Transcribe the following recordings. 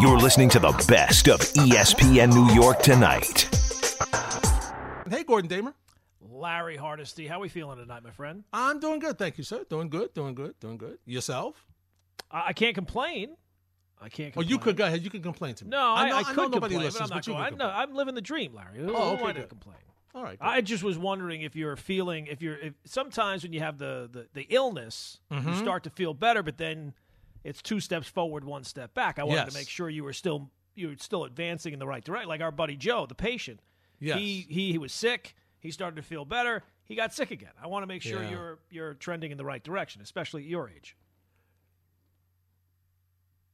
You're listening to the best of ESPN New York tonight. Hey, Gordon Damer. Larry Hardesty, how we feeling tonight, my friend? I'm doing good, thank you, sir. Doing good, doing good, doing good. Yourself? I I can't complain. I can't. Complain. Oh, you could go ahead. You can complain to me. No, I, know, I, know could nobody complain, listens, but I'm not you going. Complain. No, I'm living the dream, Larry. Who, Oh, okay, am I good. complain? All right. good. I just was wondering if you're feeling if you're if sometimes when you have the the, the illness, Mm-hmm. you start to feel better, but then it's two steps forward, one step back. I wanted Yes. to make sure you were still you were still advancing in the right direction. Like our buddy Joe, the patient. Yes. He he he was sick. He started to feel better. He got sick again. I want to make sure Yeah. you're you're trending in the right direction, especially at your age.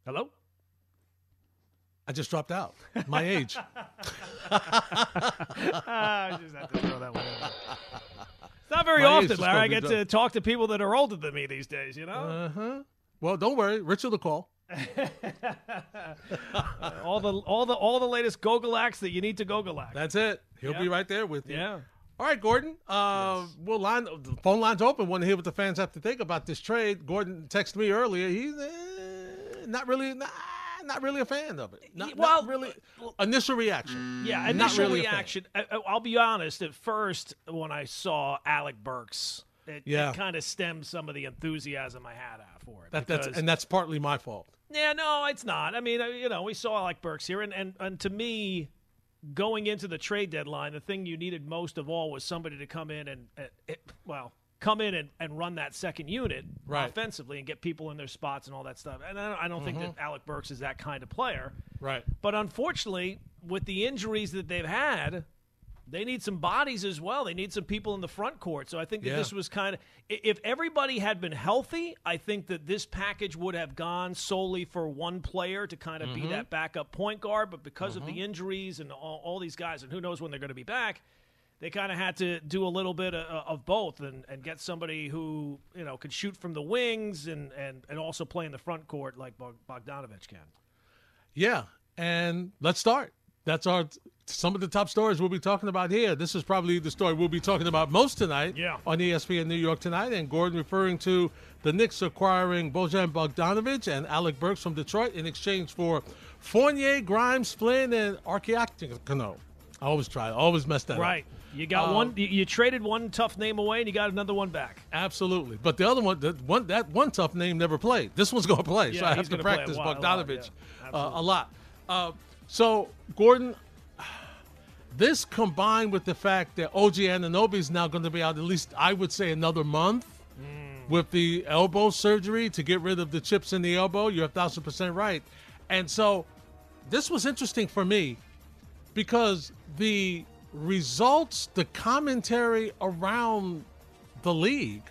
Hello. I just dropped out. My age. I just had to throw that one in. It's not very My often, Larry. I get to talk to people that are older than me these days. You know, Uh huh. Well, don't worry. Richard will call. all the all the all the latest Gogolax that you need to Gogolax. That's it. He'll Yeah. be right there with you. yeah. All right, Gordon. Uh, We'll line the phone lines open. Want to hear what the fans have to think about this trade? Gordon texted me earlier. He's eh, not really, not, not really a fan of it. Not, Well, not really. Initial reaction. Yeah, initial really reaction. I, I- I'll be honest. At first, when I saw Alec Burks, it, Yeah. it kind of stemmed some of the enthusiasm I had for it. That, that's and that's partly my fault. Yeah, no, it's not. I mean, uh, you know, we saw like Burks here, and, and, and to me, going into the trade deadline, the thing you needed most of all was somebody to come in and, uh, it, well, come in and, and run that second unit Right. offensively and get people in their spots and all that stuff. And I don't, I don't think that Alec Burks is that kind of player. Right. But unfortunately, with the injuries that they've had, they need some bodies as well. They need some people in the front court. So I think that Yeah. this was kind of if everybody had been healthy, I think that this package would have gone solely for one player to kind of Mm-hmm. be that backup point guard. But because of the mm-hmm. injuries and all, all these guys, and who knows when they're going to be back, they kind of had to do a little bit of, of both and, and get somebody who you know could shoot from the wings and, and, and also play in the front court like Bogdanovich can. Yeah, and let's start. That's our some of the top stories we'll be talking about here. This is probably the story we'll be talking about most tonight Yeah. on ESPN New York tonight. And Gordon referring to the Knicks acquiring Bojan Bogdanovic and Alec Burks from Detroit in exchange for Fournier, Grimes, Flynn, and Archiactino. I always try. I always mess that up. Right. You got Um, one. You, you traded one tough name away, and you got another one back. Absolutely. But the other one, the one that one tough name never played. This one's going to play, so I have to practice lot- a lot, Bogdanovich yeah. uh, a lot. Uh, so, Gordon, this combined with the fact that OG Anunoby is now going to be out at least, I would say, another month Mm. with the elbow surgery to get rid of the chips in the elbow. You're a thousand percent right. And so, this was interesting for me because the results, the commentary around the league,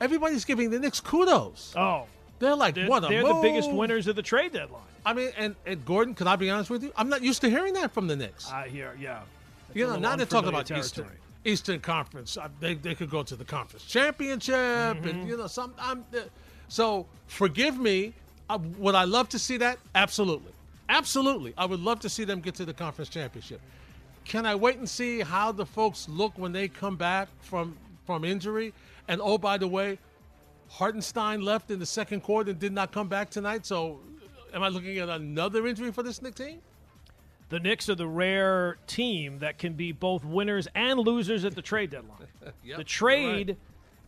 everybody's giving the Knicks kudos. Oh, They're like, they're, what a they're the biggest winners of the trade deadline. I mean, and, and Gordon, can I be honest with you? I'm not used to hearing that from the Knicks. I hear, yeah. It's you know, now they're talking about Eastern. Eastern Conference. Uh, They, they could go to the conference championship, Mm-hmm. and you know, some. I'm, uh, so forgive me. Uh, would I love to see that? Absolutely, absolutely. I would love to see them get to the conference championship. Can I wait and see how the folks look when they come back from from injury? And oh, by the way, Hartenstein left in the second quarter and did not come back tonight. So, am I looking at another injury for this Knicks team? The Knicks are the rare team that can be both winners and losers at the trade deadline. Yep, the trade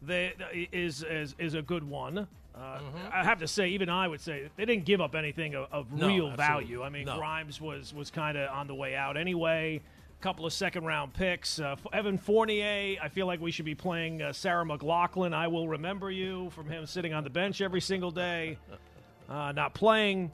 they, is, is is a good one. Uh, I have to say, even I would say they didn't give up anything of, of No, real absolutely. value. I mean, No. Grimes was was kind of on the way out anyway. A couple of second round picks. Uh, Evan Fournier, I feel like we should be playing uh, Sarah McLaughlin. I will remember you from him sitting on the bench every single day, uh, not playing.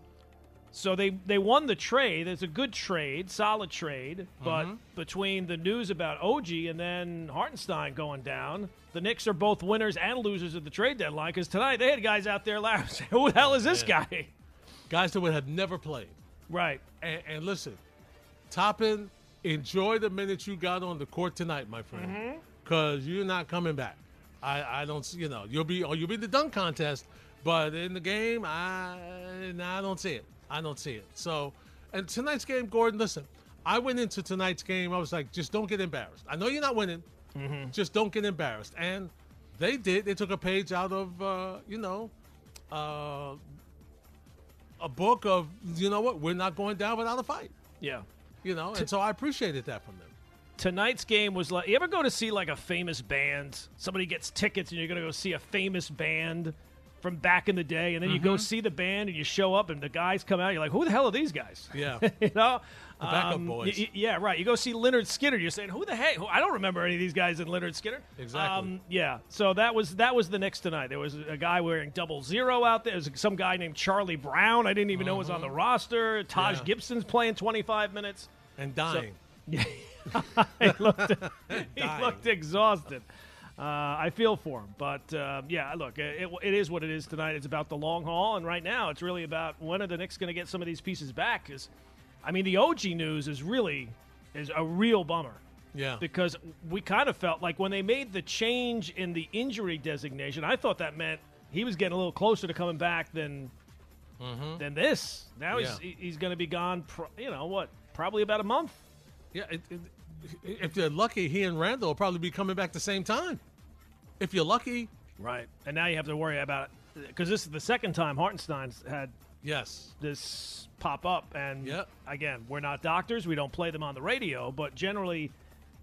So they they won the trade. It's a good trade, solid trade. But between the news about OG and then Hartenstein going down, the Knicks are both winners and losers at the trade deadline. Because tonight they had guys out there laughing. Who the hell is this guy? Guys that would have never played. Right. And, and listen, Toppin, enjoy the minutes you got on the court tonight, my friend, because you're not coming back. I, I don't, see- you know, you'll be, or you'll be in the dunk contest, but in the game, I, no, I don't see it. I don't see it. So, and tonight's game, Gordon, listen, I went into tonight's game. I was like, just don't get embarrassed. I know you're not winning. Just don't get embarrassed. And they did. They took a page out of, uh, you know, uh, a book of you know what we're not going down without a fight. Yeah. You know, and so I appreciated that from them. Tonight's game was like you ever go to see like a famous band? Somebody gets tickets and you're going to go see a famous band from back in the day, and then you Mm-hmm. go see the band and you show up and the guys come out. You're like, who the hell are these guys? Yeah. you know, Um, backup boys. y- yeah, right. You go see Lynyrd Skynyrd. You're saying, who the heck? I don't remember any of these guys in Lynyrd Skynyrd. Exactly. Um, yeah. So that was that was the Knicks tonight. There was a guy wearing double zero out there. There's some guy named Charlie Brown. I didn't even know was on the roster. Taj Mm-hmm. Yeah. Gibson's playing 25 minutes. And dying. he looked, he looked exhausted. Uh, I feel for him, but uh, yeah, look, it, it is what it is tonight. It's about the long haul, and right now, it's really about when are the Knicks going to get some of these pieces back? Because, I mean, the OG news is really is a real bummer yeah. because we kind of felt like when they made the change in the injury designation, I thought that meant he was getting a little closer to coming back than than this. Now Yeah. he's he's going to be gone. Pro, you know what? Probably about a month. Yeah, it, it, if they're lucky, he and Randle will probably be coming back the same time. If you're lucky, Right. And now you have to worry about it because this is the second time Hartenstein's had yes. this pop up. And Yep. again, we're not doctors. We don't play them on the radio. But generally,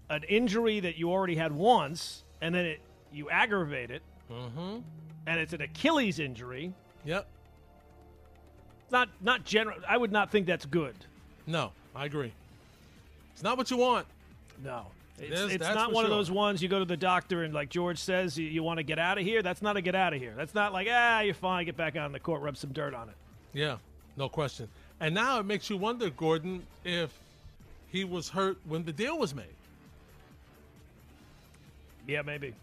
an injury that you already had once and then it, you aggravate it, Mm-hmm. and it's an Achilles injury. Yep. Not not general. I would not think that's good. No, I agree. It's not what you want. No. It's, it's not one sure. of those ones you go to the doctor and like George says you, you want to get out of here. That's not a get out of here. That's not like ah you're fine. Get back on the court, rub some dirt on it. Yeah, no question. And now it makes you wonder, Gordon, if he was hurt when the deal was made, Yeah, maybe.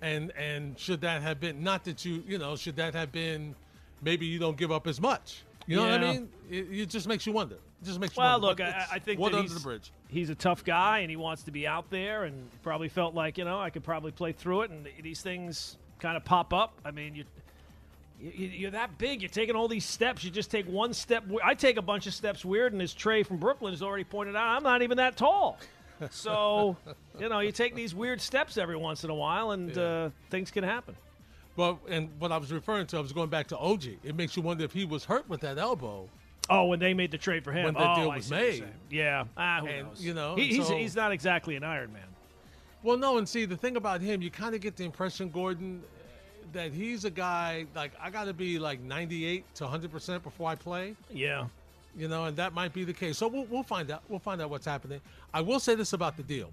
and and should that have been not that you you know should that have been maybe you don't give up as much. You know what I mean? It, it just makes you wonder. It just makes you Well, wonder. look, I, I think that under he's, the bridge. he's a tough guy and he wants to be out there and probably felt like you know I could probably play through it and these things kind of pop up. I mean you. you- You're that big. You're taking all these steps. You just take one step. I take a bunch of steps weird, and as Trey from Brooklyn has already pointed out, I'm not even that tall. So, you know, you take these weird steps every once in a while, and Yeah. uh, things can happen. But and what I was referring to, I was going back to OG. It makes you wonder if he was hurt with that elbow. Oh, when they made the trade for him, When the oh, deal was see what you're made. yeah, ah, who And, knows? you know, He- he's so- he's not exactly an Iron Man. Well, no, and see the thing about him, you kind of get the impression, Gordon, that he's a guy like I got to be like 98 to 100 percent before I play. Yeah, You know, and that might be the case. So we'll, we'll find out. We'll find out what's happening. I will say this about the deal,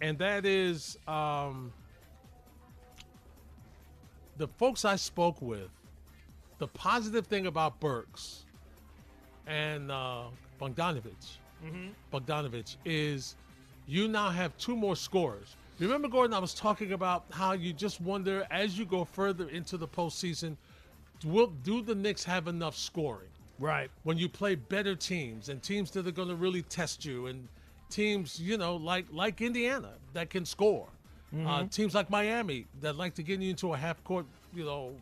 and that is um, the folks I spoke with. The positive thing about Burks and uh, Bogdanovich, Bogdanovich is you now have two more scorers. Remember, Gordon, I was talking about how you just wonder as you go further into the postseason, will do the Knicks have enough scoring? right. when you play better teams and teams that are going to really test you and teams you know like like indiana that can score uh, teams like miami that like to get you into a half court you know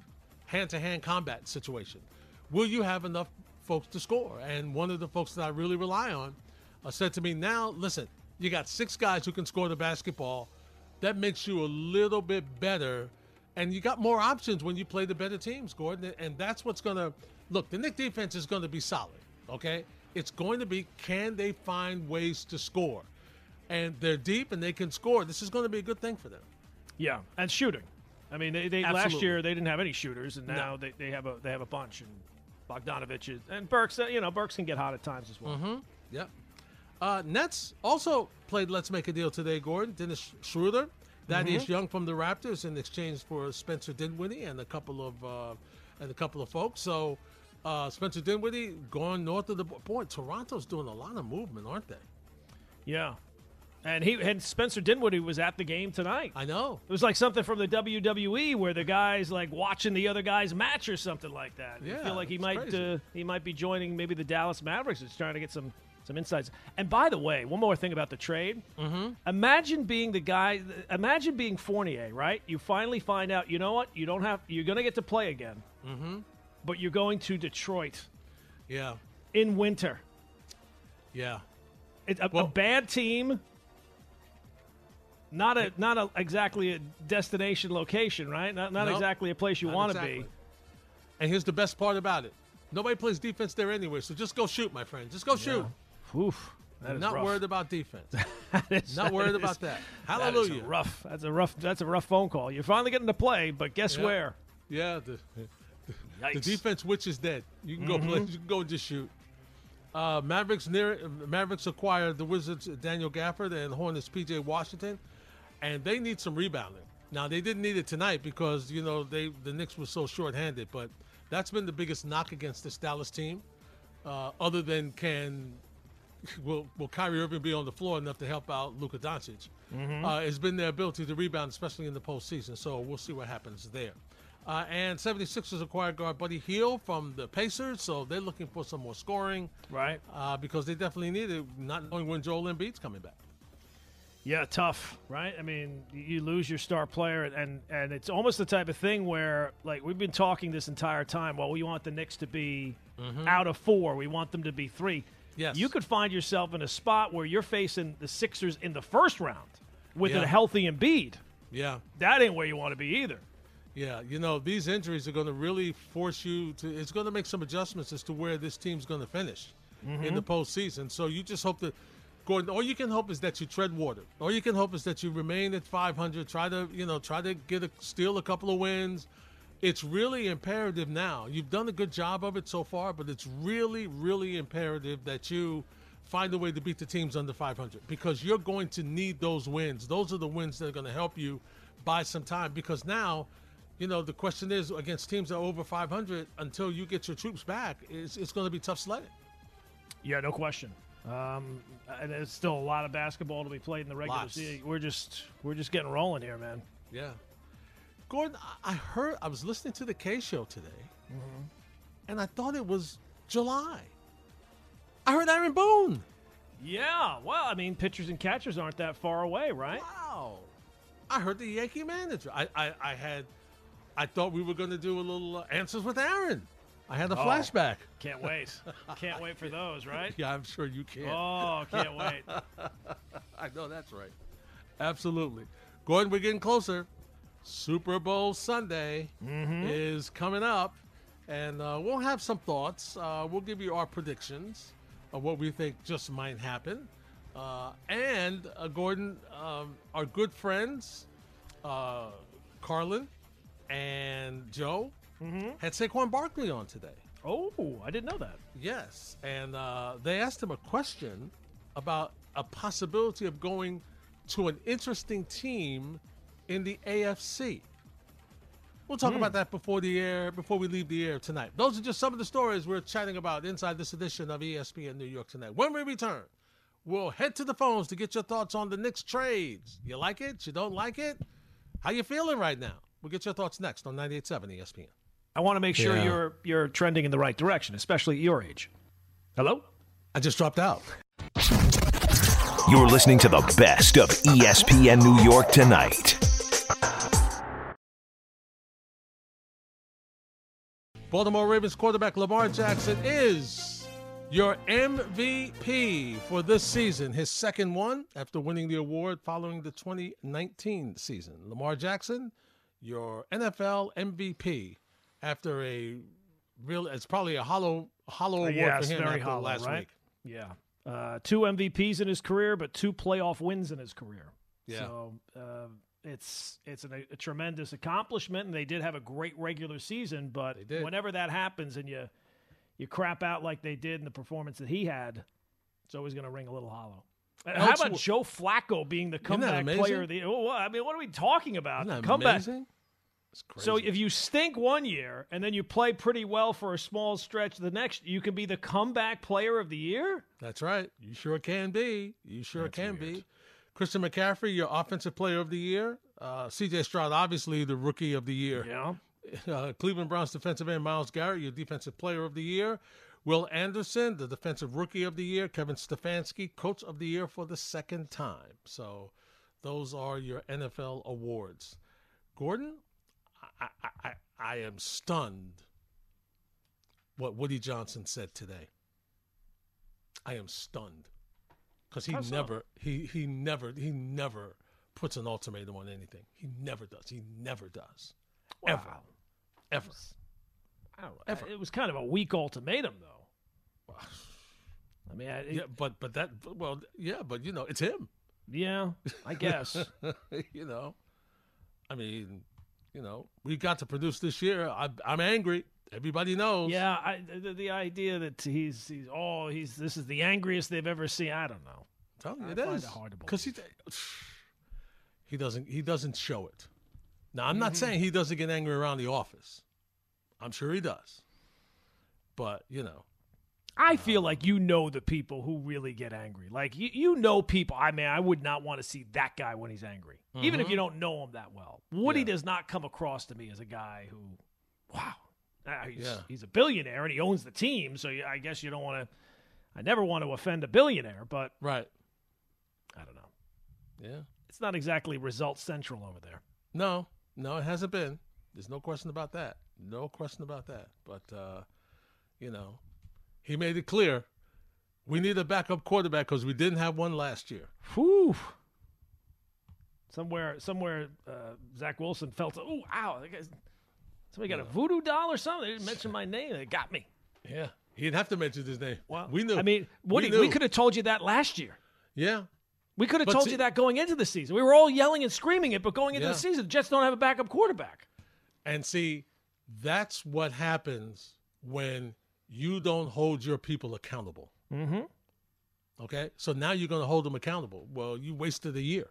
hand-to-hand combat situation will you have enough folks to score and one of the folks that i really rely on uh, said to me now listen you got six guys who can score the basketball that makes you a little bit better and you got more options when you play the better teams, Gordon. And that's what's going to look. The Knick defense is going to be solid. Okay, it's going to be can they find ways to score, and they're deep and they can score. This is going to be a good thing for them. Yeah, and shooting. I mean, they, they last year they didn't have any shooters, and now they, they have a they have a bunch. And Bogdanovich is, and Burks. uh, You know, Burks can get hot at times as well. Yep. Uh, Nets also played Let's Make a Deal today, Gordon. Dennis Schroeder, Thaddeus Young from the Raptors in exchange for Spencer Dinwiddie and a couple of uh, and a couple of folks. So uh, Spencer Dinwiddie going north of the bo- boy. Toronto's doing a lot of movement, aren't they? Yeah, and he and Spencer Dinwiddie was at the game tonight. I know. It was like something from the WWE where the guy's like watching the other guy's match or something like that. I Yeah, feel like he might uh, he might be joining maybe the Dallas Mavericks. Is trying to get some some insights. And by the way, one more thing about the trade. Mm-hmm. Imagine being the guy. Imagine being Fournier, right? You finally find out. You know what? You don't have. You're going to get to play again. Mm-hmm. But you're going to Detroit Yeah, in winter. yeah. It's a, a bad team. Not a not a, exactly a destination location, right? Not not No, exactly a place you want to exactly. be. And here's the best part about it: Nobody plays defense there anyway, so just go shoot, my friend. Just go shoot. Oof. That Not rough. worried about defense. That is- Not worried is- about that. that Hallelujah. rough. That's a rough. That's a rough phone call. You're finally getting to play, but guess Yeah. where? Yeah, the, the Yikes. defense which is dead. You can go play. You can go and just shoot. Uh, Mavericks near Mavericks acquired the Wizards Daniel Gafford and Hornets PJ Washington, and they need some rebounding. Now they didn't need it tonight because you know they the Knicks were so short-handed, but that's been the biggest knock against this Dallas team. Uh, other than can will will Kyrie Irving be on the floor enough to help out Luka Doncic? Uh, has been their ability to rebound, especially in the postseason. So we'll see what happens there. Uh, and 76ers acquired guard Buddy Hield from the Pacers, so they're looking for some more scoring Right. uh, because they definitely need it, not knowing when Joel Embiid's coming back. Yeah, tough, right? I mean, you lose your star player, and and it's almost the type of thing where, like, we've been talking this entire time. Well, we want the Knicks to be mm-hmm. out of four. We want them to be three. Yes. You could find yourself in a spot where you're facing the Sixers in the first round with Yeah. a healthy Embiid. Yeah, That ain't where you want to be either. yeah. You know, these injuries are going to really force you to, it's going to make some adjustments as to where this team's going to finish mm-hmm. in the postseason. So you just hope that, Gordon, all you can hope is that you tread water. All you can hope is that you remain at 500, try to, you know, try to get a, steal a couple of wins. It's really imperative now. You've done a good job of it so far, but it's really, really imperative that you find a way to beat the teams under 500 because you're going to need those wins. Those are the wins that are going to help you buy some time because now, you know, the question is against teams that are over 500 until you get your troops back, it's, it's going to be tough sledding. Yeah, no question. Um, and there's still a lot of basketball to be played in the regular Lots. season. We're just we're just getting rolling here, man. Yeah. Gordon, I- heard, I was listening to the K show today, and I thought it was July. I heard Aaron Boone. Yeah, well, I mean, pitchers and catchers aren't that far away, right? Wow. I heard the Yankee manager. I, I, I had, I thought we were going to do a little uh, answers with Aaron. I had a flashback. Can't wait. Can't wait for those, right? Yeah, I'm sure you can. Oh, can't wait. I know that's right. Absolutely. Gordon, we're getting closer. Super Bowl Sunday is coming up, and uh, we'll have some thoughts. Uh, we'll give you our predictions of what we think just might happen. Uh, and uh, Gordon, um, our good friends, uh, Carlin and Joe, had Saquon Barkley on today. Oh, I didn't know that. Yes, and uh, they asked him a question about a possibility of going to an interesting team in the AFC. We'll talk about that before the air, before we leave the air tonight. Those are just some of the stories we're chatting about inside this edition of ESPN New York tonight. When we return, we'll head to the phones to get your thoughts on the Knicks trades. You like it? You don't like it? How you feeling right now? We'll get your thoughts next on 98.7 ESPN. I want to make sure Yeah. you're you're trending in the right direction, especially at your age. Hello? I just dropped out. You're listening to the best of ESPN New York tonight. Baltimore Ravens quarterback Lamar Jackson is your MVP for this season, his second one after winning the award following the 2019 season. Lamar Jackson, your NFL MVP after a real it's probably a hollow hollow award yeah, for him very after hollow, last right? week. Yeah. Uh, two MVPs in his career, but two playoff wins in his career. Yeah. So uh, it's it's an, a tremendous accomplishment, and they did have a great regular season. But whenever that happens, and you you crap out like they did in the performance that he had, it's always going to ring a little hollow. And How about Joe Flacco being the comeback player of the? Oh, I mean, what are we talking about? Comeback. amazing? So if you stink one year and then you play pretty well for a small stretch the next, you can be the comeback player of the year. That's right. You sure can be. You sure can be. Christian McCaffrey, your offensive player of the year. Uh, CJ Stroud, obviously the rookie of the year. Yeah. Uh, Cleveland Browns defensive end Myles Garrett, your defensive player of the year. Will Anderson, the defensive rookie of the year. Kevin Stefanski, coach of the year for the second time. So those are your NFL awards. Gordon, I, I, I, am stunned what Woody Johnson said today. I am stunned because he How so? never he he never he never puts an ultimatum on anything. He never does. He never does. Ever. Wow. Ever. I don't know. Ever. It was kind of a weak ultimatum, though. I mean, I, yeah, but but that well, yeah, but you know, it's him. Yeah, I guess. you know, I mean, you know, we got to produce this year. I, I'm angry. Everybody knows. Yeah, I, the, the, idea that he's he's oh he's this is the angriest they've ever seen. I don't know. Tell you, it is because he he doesn't he doesn't show it. Now I'm not mm-hmm. saying he doesn't get angry around the office. I'm sure he does. But you know, I feel like you know the people who really get angry. Like you, you know people. I mean, I would not want to see that guy when he's angry, mm-hmm. even if mm-hmm. you don't know him that well. Woody yeah. does not come across to me as a guy who, wow, uh, he's, yeah. he's a billionaire and he owns the team. So I guess you don't want to. I never want to offend a billionaire, but right. I don't know. Yeah, it's not exactly result central over there. No, no, it hasn't been. There's no question about that. No question about that. But uh, you know, he made it clear we need a backup quarterback because we didn't have one last year. Whew. Somewhere, somewhere, uh, Zach Wilson felt, oh, ow. Somebody got a voodoo doll or something. They didn't mention my name. They got me. Yeah. He didn't have to mention his name. Well, we knew. I mean, Woody, we, we could have told you that last year. Yeah. We could have told see, you that going into the season. We were all yelling and screaming it, but going into yeah. the season, the Jets don't have a backup quarterback. And see, that's what happens when you don't hold your people accountable. Mm-hmm. Okay, so now you're going to hold them accountable. Well, you wasted a year.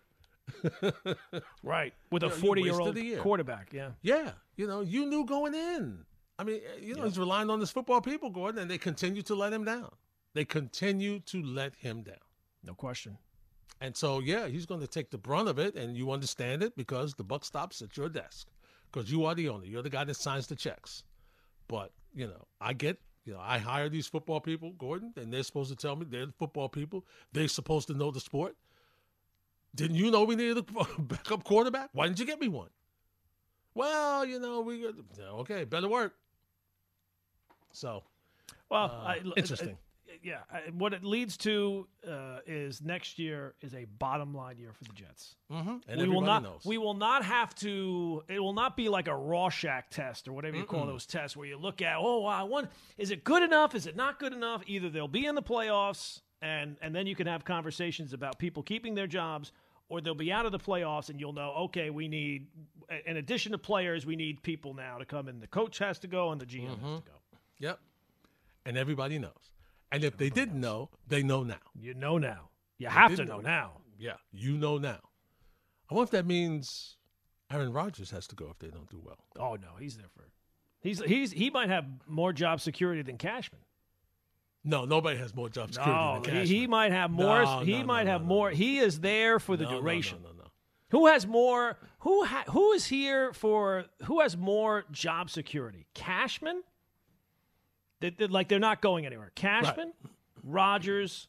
right, with a 40 year old quarterback. Yeah, yeah. You know, you knew going in. I mean, you know, he's relying on his football people, Gordon, and they continue to let him down. They continue to let him down. No question. And so, yeah, he's going to take the brunt of it, and you understand it because the buck stops at your desk because you are the owner. You're the guy that signs the checks. But you know, I get you know, I hire these football people, Gordon, and they're supposed to tell me they're the football people. They're supposed to know the sport. Didn't you know we needed a backup quarterback? Why didn't you get me one? Well, you know, we got okay, better work. So, well, uh, I, interesting yeah, what it leads to uh, is next year is a bottom line year for the Jets. Mm-hmm. And we will not. Knows. We will not have to. It will not be like a Rorschach test or whatever you Mm-mm. call those tests where you look at. Oh, one is it good enough? Is it not good enough? Either they'll be in the playoffs, and and then you can have conversations about people keeping their jobs, or they'll be out of the playoffs, and you'll know. Okay, we need, in addition to players, we need people now to come in. The coach has to go, and the GM mm-hmm. has to go. Yep, and everybody knows. And if they didn't know, they know now. You know now. You have to know, know now. Yeah, you know now. I wonder if that means Aaron Rodgers has to go if they don't do well. Oh no, he's there for. He's he's he might have more job security than Cashman. No, nobody has more job security no, than Cashman. He, he might have more. No, he no, might no, have more. He is there for the duration. No, no, no, Who has more? Who ha, who is here for? Who has more job security? Cashman they, they, like they're not going anywhere. Cashman, right. Rodgers,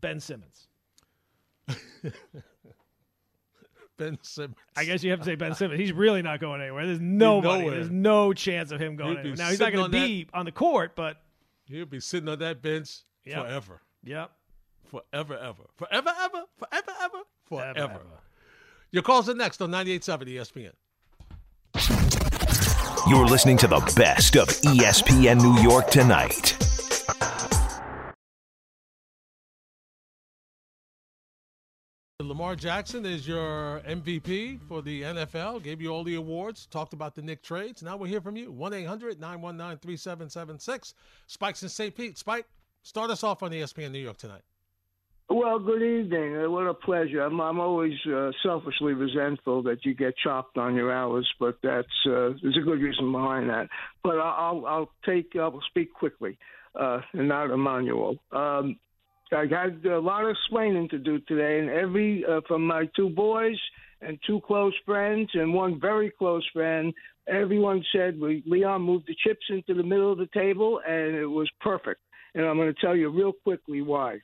Ben Simmons. ben Simmons. I guess you have to say Ben Simmons. He's really not going anywhere. There's nobody. There's no chance of him going anywhere. Now he's not going to be that, on the court, but he'll be sitting on that bench yep. forever. Yep. Forever, ever. Forever, ever. Forever, ever. Forever. Ever, ever. Your calls are next on 98.7 ESPN. You're listening to the best of ESPN New York tonight. Lamar Jackson is your MVP for the NFL. Gave you all the awards. Talked about the Knick trades. Now we'll hear from you. 1 800 919 3776. Spike's in St. Pete. Spike, start us off on ESPN New York tonight. Well, good evening. Uh, what a pleasure. I'm, I'm always uh, selfishly resentful that you get chopped on your hours, but that's uh, there's a good reason behind that. But I'll I'll take I'll speak quickly uh, and not a manual. Um, I had a lot of explaining to do today, and every uh, from my two boys and two close friends and one very close friend, everyone said we, Leon moved the chips into the middle of the table, and it was perfect. And I'm going to tell you real quickly why.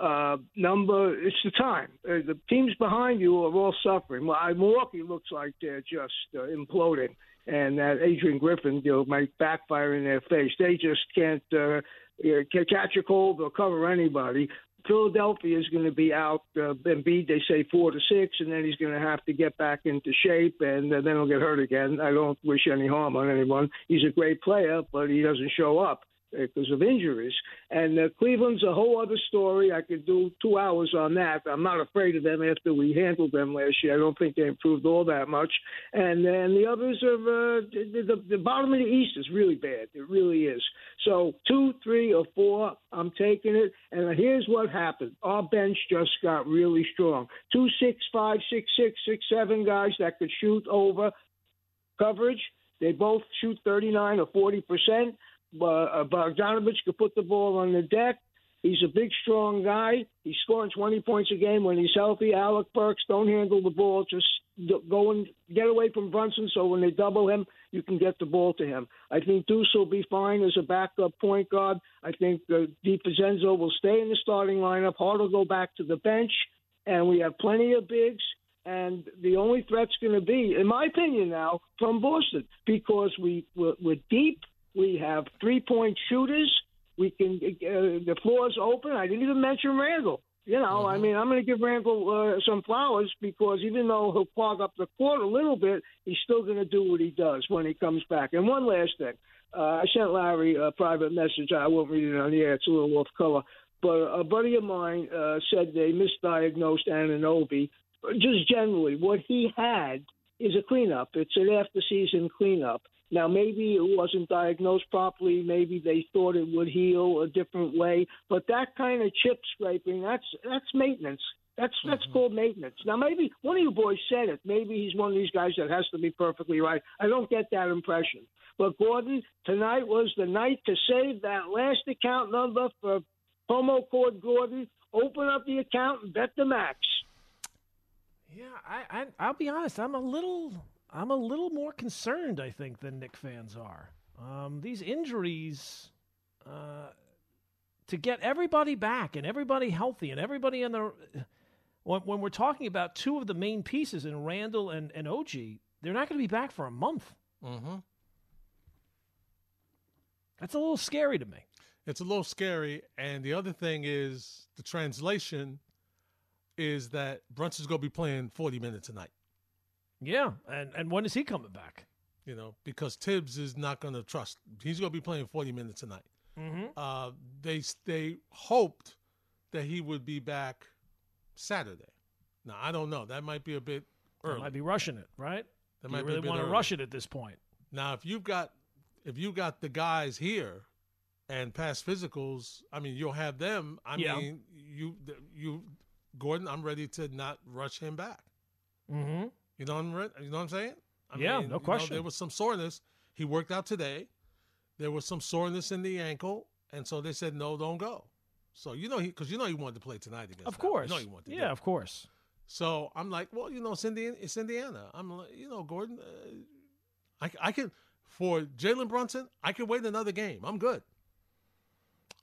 Uh, number, it's the time. Uh, the teams behind you are all suffering. Milwaukee looks like they're just uh, imploding, and that Adrian Griffin deal might backfire in their face. They just can't uh, catch a cold or cover anybody. Philadelphia is going to be out. Uh, Embiid, they say four to six, and then he's going to have to get back into shape, and uh, then he'll get hurt again. I don't wish any harm on anyone. He's a great player, but he doesn't show up because of injuries. And uh, Cleveland's a whole other story. I could do two hours on that. I'm not afraid of them after we handled them last year. I don't think they improved all that much. And then the others are uh, the, the, the bottom of the East is really bad. It really is. So two, three, or four, I'm taking it. And here's what happened: our bench just got really strong. Two, six, five, six, six, six, seven guys that could shoot over coverage. They both shoot 39 or 40 percent uh, Bogdanovich could put the ball on the deck. He's a big, strong guy. He's scoring 20 points a game when he's healthy. Alec Burks don't handle the ball. Just go and get away from Brunson so when they double him, you can get the ball to him. I think Deuce will be fine as a backup point guard. I think uh, DiVincenzo will stay in the starting lineup. Hart will go back to the bench. And we have plenty of bigs. And the only threat's going to be, in my opinion now, from Boston because we, we're, we're deep – we have three point shooters. We can uh, the floor's open. I didn't even mention Randle. You know, mm-hmm. I mean, I'm going to give Randle uh, some flowers because even though he'll clog up the court a little bit, he's still going to do what he does when he comes back. And one last thing, uh, I sent Larry a private message. I won't read it on the air; it's a little off color. But a buddy of mine uh, said they misdiagnosed Anunoby. Just generally, what he had is a cleanup. It's an after-season cleanup. Now, maybe it wasn't diagnosed properly. Maybe they thought it would heal a different way. But that kind of chip scraping, that's that's maintenance. That's that's mm-hmm. called maintenance. Now, maybe one of you boys said it. Maybe he's one of these guys that has to be perfectly right. I don't get that impression. But Gordon, tonight was the night to save that last account number for promo code Gordon. Open up the account and bet the max. Yeah, I, I I'll be honest. I'm a little I'm a little more concerned, I think, than Knick fans are. Um, these injuries, uh, to get everybody back and everybody healthy and everybody in the. When, when we're talking about two of the main pieces in Randle and, and OG, they're not going to be back for a month. Mm-hmm. That's a little scary to me. It's a little scary. And the other thing is the translation is that Brunson's going to be playing 40 minutes a night. Yeah, and and when is he coming back? You know, because Thibs is not going to trust. He's going to be playing 40 minutes a night. Mm-hmm. Uh, they they hoped that he would be back Saturday. Now I don't know. That might be a bit early. They might be rushing it, right? That might really want to rush it at this point. Now, if you've got if you got the guys here and past physicals, I mean, you'll have them. I yeah. mean, you you Gordon, I'm ready to not rush him back. Mm-hmm. You know, what I'm, you know what I'm saying? I yeah, mean, no question. Know, there was some soreness. He worked out today. There was some soreness in the ankle, and so they said no, don't go. So you know, he because you know he wanted to play tonight against. Of course, you know he wanted. To yeah, of course. So I'm like, well, you know, it's Indiana. It's Indiana. I'm like, you know, Gordon, uh, I I can for Jalen Brunson, I can wait another game. I'm good.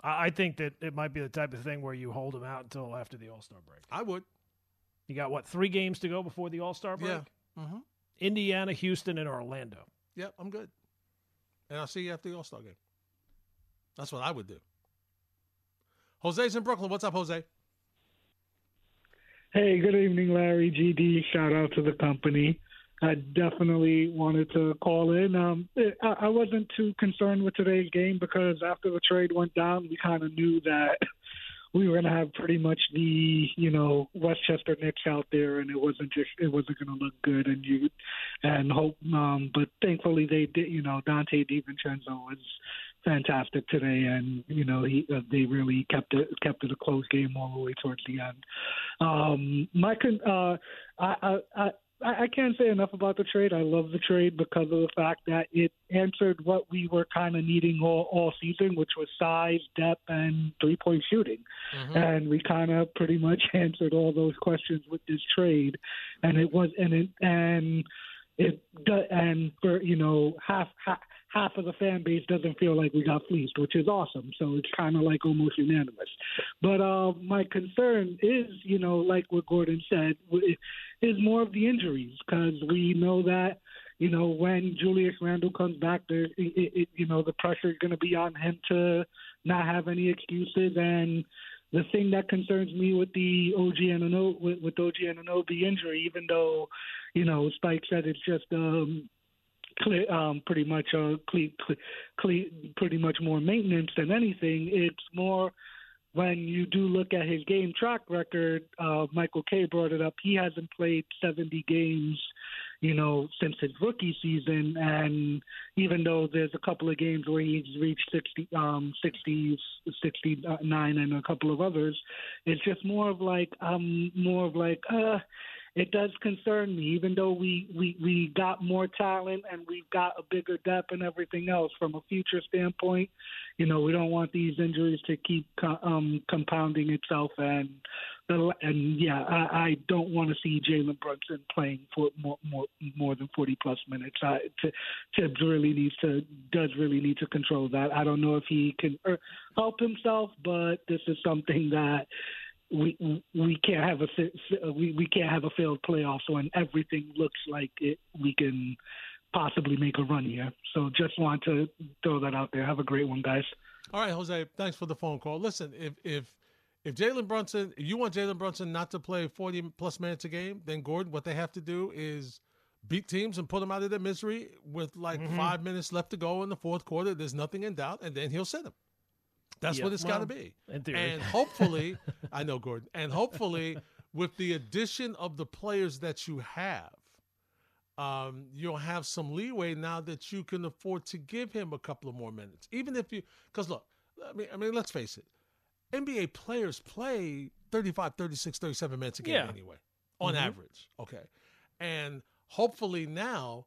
I think that it might be the type of thing where you hold him out until after the All Star break. I would. You got what three games to go before the All Star break? Yeah. Mm-hmm. Indiana, Houston, and Orlando. Yep, I'm good. And I'll see you after the All Star game. That's what I would do. Jose's in Brooklyn. What's up, Jose? Hey, good evening, Larry. GD. Shout out to the company. I definitely wanted to call in. Um, I, I wasn't too concerned with today's game because after the trade went down, we kind of knew that we were going to have pretty much the you know Westchester Knicks out there, and it wasn't just it wasn't going to look good, and you and hope. Um, but thankfully they did. You know Donte DiVincenzo was fantastic today, and you know he uh, they really kept it kept it a close game all the way towards the end. Um, my con- uh, I, I I, I I can't say enough about the trade. I love the trade because of the fact that it answered what we were kind of needing all, all season, which was size, depth, and three point shooting. Mm-hmm. And we kind of pretty much answered all those questions with this trade. And it was and it and it and for you know half half half of the fan base doesn't feel like we got fleeced, which is awesome. So it's kind of like almost unanimous. But uh, my concern is, you know, like what Gordon said, is more of the injuries because we know that. You know, when Julius Randle comes back, there, it, it, you know, the pressure is going to be on him to not have any excuses and the thing that concerns me with the OG Anunoby, with, with OG Anunoby injury, even though, you know, Spike said it's just um, clear, um, pretty much uh, cle- cle- cle- pretty much more maintenance than anything. It's more when you do look at his game track record. Uh, Michael Kay brought it up. He hasn't played 70 games you know, since his rookie season. And even though there's a couple of games where he's reached 60, um, 60, 69 and a couple of others, it's just more of like, um, more of like, uh, it does concern me, even though we, we, we got more talent and we've got a bigger depth and everything else from a future standpoint. You know, we don't want these injuries to keep um, compounding itself. And the, and yeah, I, I don't want to see Jalen Brunson playing for more more more than forty plus minutes. I, t- Thibs really needs to does really need to control that. I don't know if he can er, help himself, but this is something that we we can't have a we we can't have a failed playoffs when everything looks like it we can possibly make a run here. So just want to throw that out there. Have a great one, guys. All right, Jose. Thanks for the phone call. Listen, if if if Jalen Brunson, if you want Jalen Brunson not to play 40 plus minutes a game, then Gordon, what they have to do is beat teams and put them out of their misery with like mm-hmm. five minutes left to go in the fourth quarter. There's nothing in doubt, and then he'll sit him. That's what it's well, got to be. And hopefully, I know Gordon, and hopefully, with the addition of the players that you have, um, you'll have some leeway now that you can afford to give him a couple of more minutes, even if you. Because look, I mean, I mean, let's face it, NBA players play 35, 36, 37 minutes a game yeah. anyway, on mm-hmm. average. Okay, and hopefully now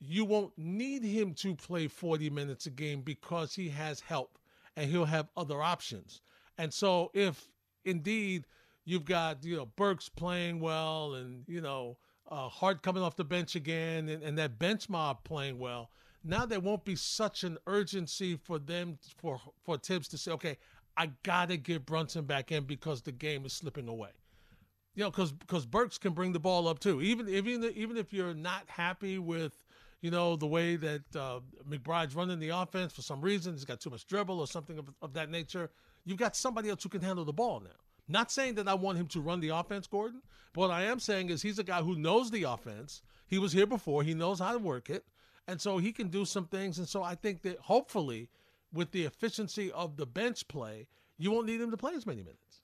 you won't need him to play 40 minutes a game because he has help and he'll have other options. And so if indeed you've got, you know, Burks playing well and, you know, uh, Hart coming off the bench again and, and that bench mob playing well, now there won't be such an urgency for them for for Thibs to say, okay, I gotta get Brunson back in because the game is slipping away. You know, because because Burks can bring the ball up too. Even even even if you're not happy with you know, the way that uh, McBride's running the offense for some reason, he's got too much dribble or something of, of that nature. You've got somebody else who can handle the ball now. Not saying that I want him to run the offense, Gordon, but what I am saying is he's a guy who knows the offense. He was here before, he knows how to work it, and so he can do some things. And so I think that hopefully, with the efficiency of the bench play, you won't need him to play as many minutes.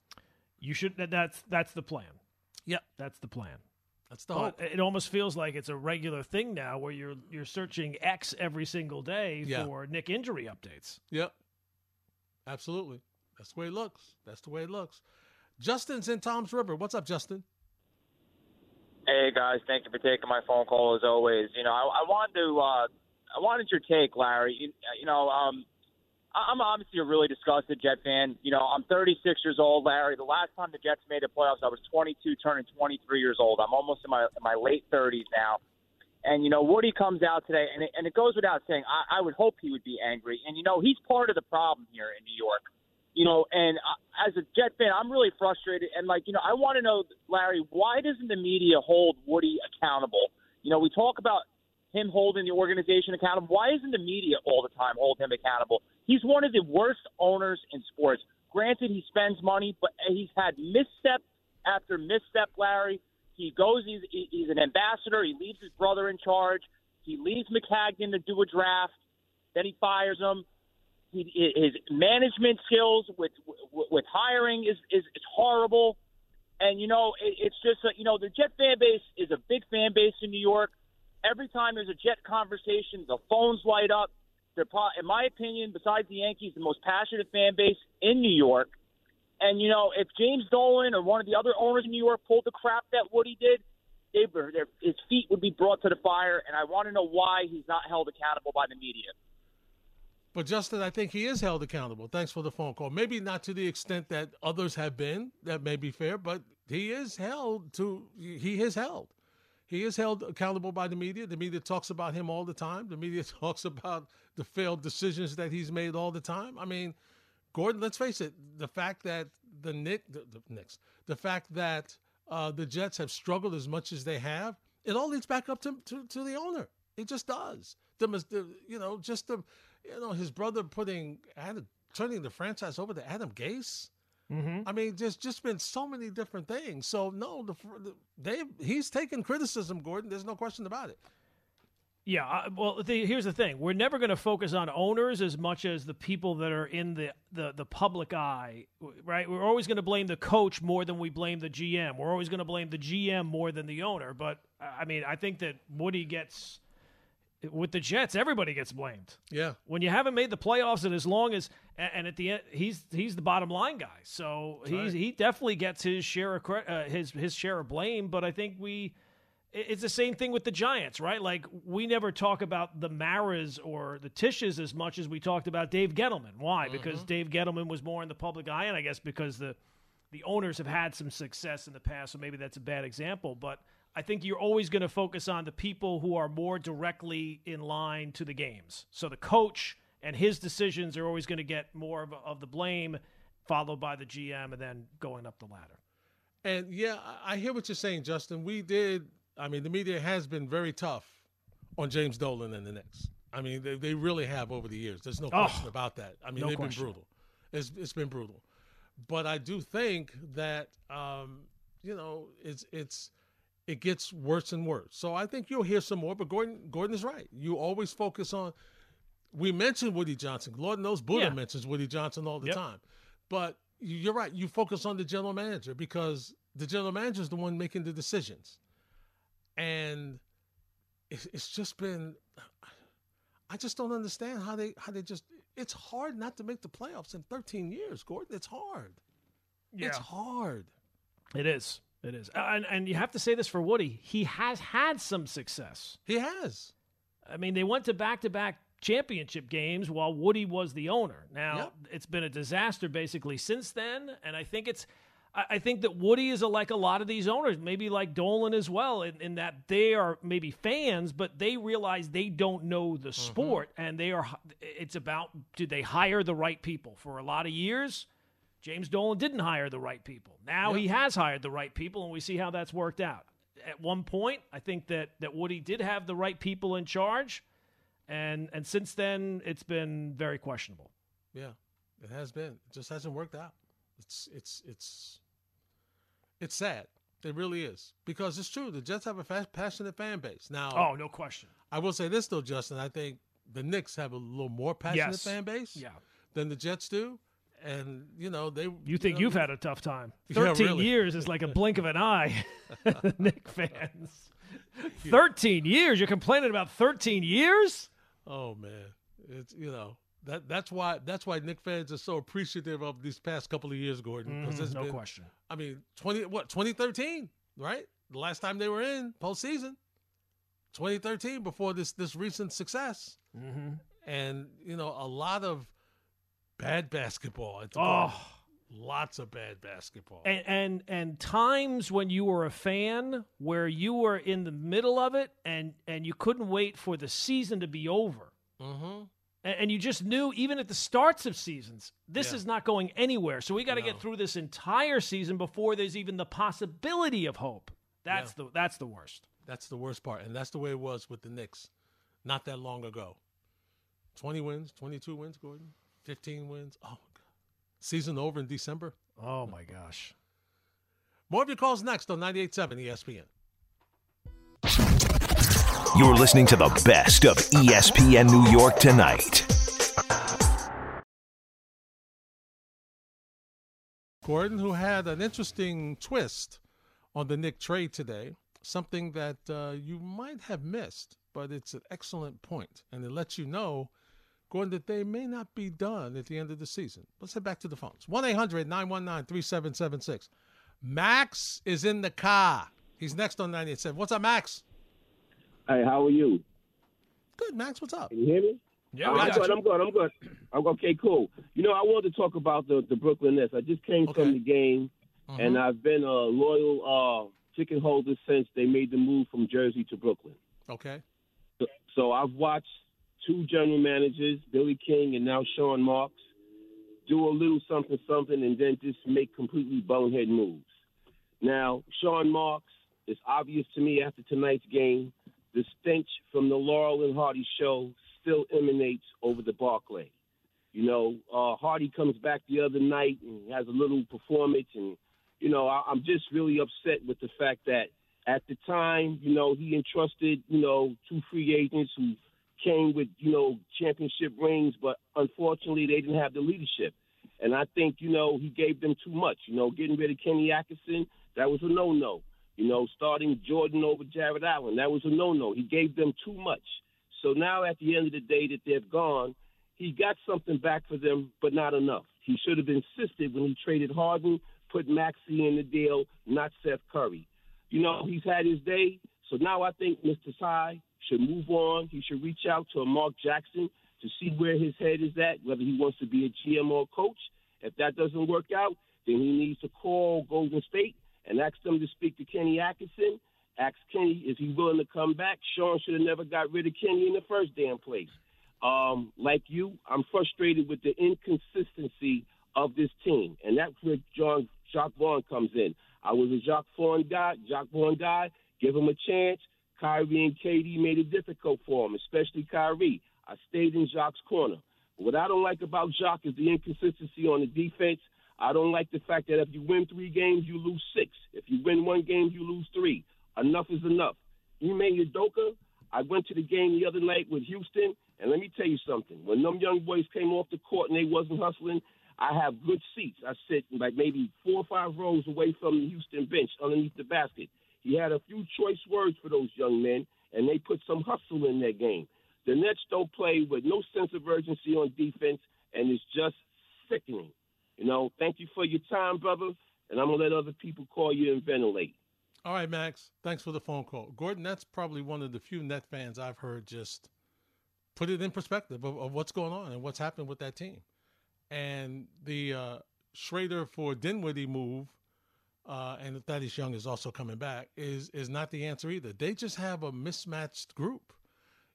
You should. That's that's the plan. Yep, that's the plan. That's the hope. It almost feels like it's a regular thing now, where you're you're searching X every single day yeah. for Knick injury updates. Yep, absolutely. That's the way it looks. That's the way it looks. Justin's in Toms River. What's up, Justin? Hey guys, thank you for taking my phone call as always. You know, I, I wanted to, uh, I wanted your take, Larry. You, you know, um, I'm obviously a really disgusted Jet fan. You know, I'm 36 years old, Larry. The last time the Jets made the playoffs, I was 22, turning 23 years old. I'm almost in my in my late 30s now. And you know, Woody comes out today, and it, and it goes without saying, I, I would hope he would be angry. And you know, he's part of the problem here in New York. You know, and uh, as a Jet fan, I'm really frustrated. And like, you know, I want to know, Larry, why doesn't the media hold Woody accountable? You know, we talk about him holding the organization accountable. Why isn't the media all the time hold him accountable? He's one of the worst owners in sports. Granted, he spends money, but he's had misstep after misstep, Larry. He goes, he's, he's an ambassador. He leaves his brother in charge. He leaves Maccagnan to do a draft. Then he fires him. He, his management skills with with hiring is, is, is horrible. And, you know, it, it's just, you know, the Jet fan base is a big fan base in New York. Every time there's a Jet conversation, the phones light up. They're, in my opinion, besides the Yankees, the most passionate fan base in New York. And you know, if James Dolan or one of the other owners in New York pulled the crap that Woody did, they were, his feet would be brought to the fire. And I want to know why he's not held accountable by the media. But Justin, I think he is held accountable. Thanks for the phone call. Maybe not to the extent that others have been. That may be fair, but he is held to. He is held. He is held accountable by the media. The media talks about him all the time. The media talks about the failed decisions that he's made all the time. I mean, Gordon, let's face it, the fact that the Knick the, the Knicks, the fact that uh, the Jets have struggled as much as they have, it all leads back up to, to, to the owner. It just does. The, the, you know, just the, you know, his brother putting, Adam, turning the franchise over to Adam Gase. Mm-hmm. I mean, there's just been so many different things. So no, the, the they he's taken criticism, Gordon. There's no question about it. Yeah, uh, well, the, here's the thing: we're never going to focus on owners as much as the people that are in the the, the public eye, right? We're always going to blame the coach more than we blame the GM. We're always going to blame the GM more than the owner. But I mean, I think that Woody gets with the Jets, everybody gets blamed. Yeah. When you haven't made the playoffs, and as long as and at the end, he's he's the bottom line guy, so he's right. he definitely gets his share of uh, his his share of blame. But I think we. It's the same thing with the Giants, right? Like we never talk about the Maras or the Tisches as much as we talked about Dave Gettleman. Why? Because Dave Gettleman was more in the public eye, and I guess because the the owners have had some success in the past, so maybe that's a bad example. But I think you're always going to focus on the people who are more directly in line to the games. So the coach and his decisions are always going to get more of, of the blame, followed by the GM, and then going up the ladder. And yeah, I hear what you're saying, Justin. We did. I mean, the media has been very tough on James Dolan and the Knicks. I mean, they, they really have over the years. There's no Oh, question about that. I mean, no they've question. been brutal. It's it's been brutal. But I do think that um, you know it's it's it gets worse and worse. So I think you'll hear some more. But Gordon Gordon is right. You always focus on. We mentioned Woody Johnson. Lord knows Buddha Yeah. mentions Woody Johnson all the Yep. time. But you- you're right. You focus on the general manager because the general manager is the one making the decisions, and it's, it's just been. I just don't understand how they how they just. It's hard not to make the playoffs in 13 years, Gordon. It's hard. Yeah. It's hard. It is. It is. And, and you have to say this for Woody. He has had some success. He has. I mean, they went to back to back championship games while Woody was the owner. Now, Yep. it's been a disaster basically since then. And I think it's. I think that Woody is a, like a lot of these owners, maybe like Dolan as well, in, in that they are maybe fans, but they realize they don't know the mm-hmm. sport, and they are. It's about do they hire the right people? For a lot of years, James Dolan didn't hire the right people. Now he has hired the right people, and we see how that's worked out. At one point, I think that that Woody did have the right people in charge, and and since then, it's been very questionable. Yeah, it has been. It just hasn't worked out. It's it's it's it's sad. It really is because it's true. The Jets have a fa- passionate fan base. Now, Oh, no question. I will say this though, Justin. I think the Knicks have a little more passionate Yes. fan base Yeah. than the Jets do, and you know they. You think know, you've had a tough time? Yeah, Thirteen really. years is like a blink of an eye. Knick fans. Thirteen years. You're complaining about thirteen years? Oh man, it's you know that that's why that's why Knick fans are so appreciative of these past couple of years, Gordon. Because it's Mm-hmm. no been, question. I mean, twenty what twenty thirteen, right? The last time they were in postseason, twenty thirteen, before this this recent success, Mm-hmm. and you know a lot of bad basketball. The Oh. Lots of bad basketball. and and and times when you were a fan where you were in the middle of it and and you couldn't wait for the season to be over mm-hmm. and, and you just knew even at the starts of seasons this Yeah. is not going anywhere so we got to No. get through this entire season before there's even the possibility of hope that's the that's the worst That's the worst part, and that's the way it was with the Knicks, not that long ago. Twenty wins, twenty-two wins, Gordon. Fifteen wins. Oh my god, season over in December. oh my gosh More of your calls next on 98.7 ESPN. You're listening to the best of ESPN New York tonight. Gordon, who had an interesting twist on the Knick trade today, something that uh, you might have missed, but it's an excellent point, and it lets you know, Gordon, that they may not be done at the end of the season. Let's head back to the phones. 1 800 919 3776. Max is in the car. He's next on 98.7. What's up, Max? Hey, how are you? Good, Max. What's up? Can you hear me? yeah I'm got good. you. I'm good. I'm good. I'm okay. Cool. You know, I wanted to talk about the the Brooklyn Nets. I just came Okay. from the game, and I've been a loyal uh, ticket holder since they made the move from Jersey to Brooklyn. Okay. So, so I've watched two general managers, Billy King and now Sean Marks, do a little something something, and then just make completely bonehead moves. Now, Sean Marks, it's obvious to me after tonight's game, the stench from the Laurel and Hardy show still emanates over the Barclay. You know, uh, Hardy comes back the other night and has a little performance, and you know, I, I'm just really upset with the fact that at the time, you know, he entrusted, you know, two free agents who came with, you know, championship rings, but unfortunately they didn't have the leadership. And I think, you know, he gave them too much. You know, getting rid of Kenny Atkinson, that was a no no. You know, starting Jordan over Jarrett Allen, that was a no no. He gave them too much. So now at the end of the day that they've gone, he got something back for them, but not enough. He should have insisted when he traded Harden, put Maxey in the deal, not Seth Curry. You know, he's had his day. So now I think Mr. Ty should move on. He should reach out to a Mark Jackson to see where his head is at, whether he wants to be a GM or a coach. If that doesn't work out, then he needs to call Golden State and ask them to speak to Kenny Atkinson. Ask Kenny, if he's willing to come back? Sean should have never got rid of Kenny in the first damn place. Um, like you, I'm frustrated with the inconsistency of this team, and that's where John Jacque Vaughn comes in. I was a Jacque Vaughn guy. Jacque Vaughn guy. Give him a chance. Kyrie and KD made it difficult for him, especially Kyrie. I stayed in Jacque's corner. What I don't like about Jacque is the inconsistency on the defense. I don't like the fact that if you win three games, you lose six. If you win one game, you lose three. Enough is enough. You Ime Udoka, I went to the game the other night with Houston, and let me tell you something. When them young boys came off the court and they wasn't hustling, I have good seats. I sit like maybe four or five rows away from the Houston bench underneath the basket. He had a few choice words for those young men, and they put some hustle in their game. The Nets don't play with no sense of urgency on defense, and it's just sickening. You know, thank you for your time, brother, and I'm gonna let other people call you and ventilate. All right, Max. Thanks for the phone call. Gordon, that's probably one of the few Net fans I've heard just put it in perspective of, of what's going on and what's happened with that team. And the uh, Schroder for Dinwiddie move, uh, and Thaddeus Young is also coming back, is is not the answer either. They just have a mismatched group.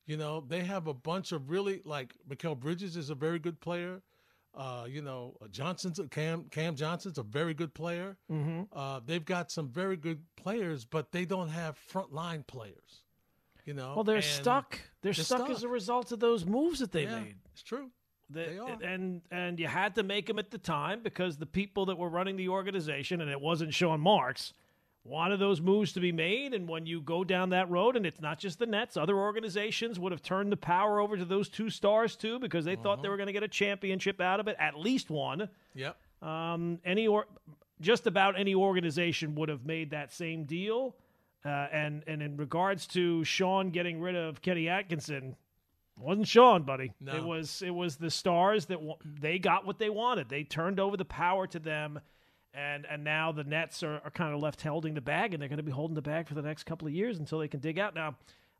You know, they have a bunch of really like Mikal Bridges is a very good player. Uh, you know, Johnson's Cam Cam Johnson's a very good player. Mm-hmm. Uh, they've got some very good players, but they don't have frontline players. You know, Well, they're stuck. They're, they're stuck, as a result of those moves that they Yeah, made. it's true. The- They are. And and you had to make them at the time because the people that were running the organization, and it wasn't Sean Marks, wanted those moves to be made. And when you go down that road, and it's not just the Nets, other organizations would have turned the power over to those two stars too because they thought they were going to get a championship out of it, at least one. Yep. Um, any or just about any organization would have made that same deal. Uh, and and in regards to Sean getting rid of Kenny Atkinson, wasn't Sean, buddy. No. It was it was the stars that wa- they got what they wanted. They turned over the power to them, and and now the Nets are, are kind of left holding the bag, and they're going to be holding the bag for the next couple of years until they can dig out. Now,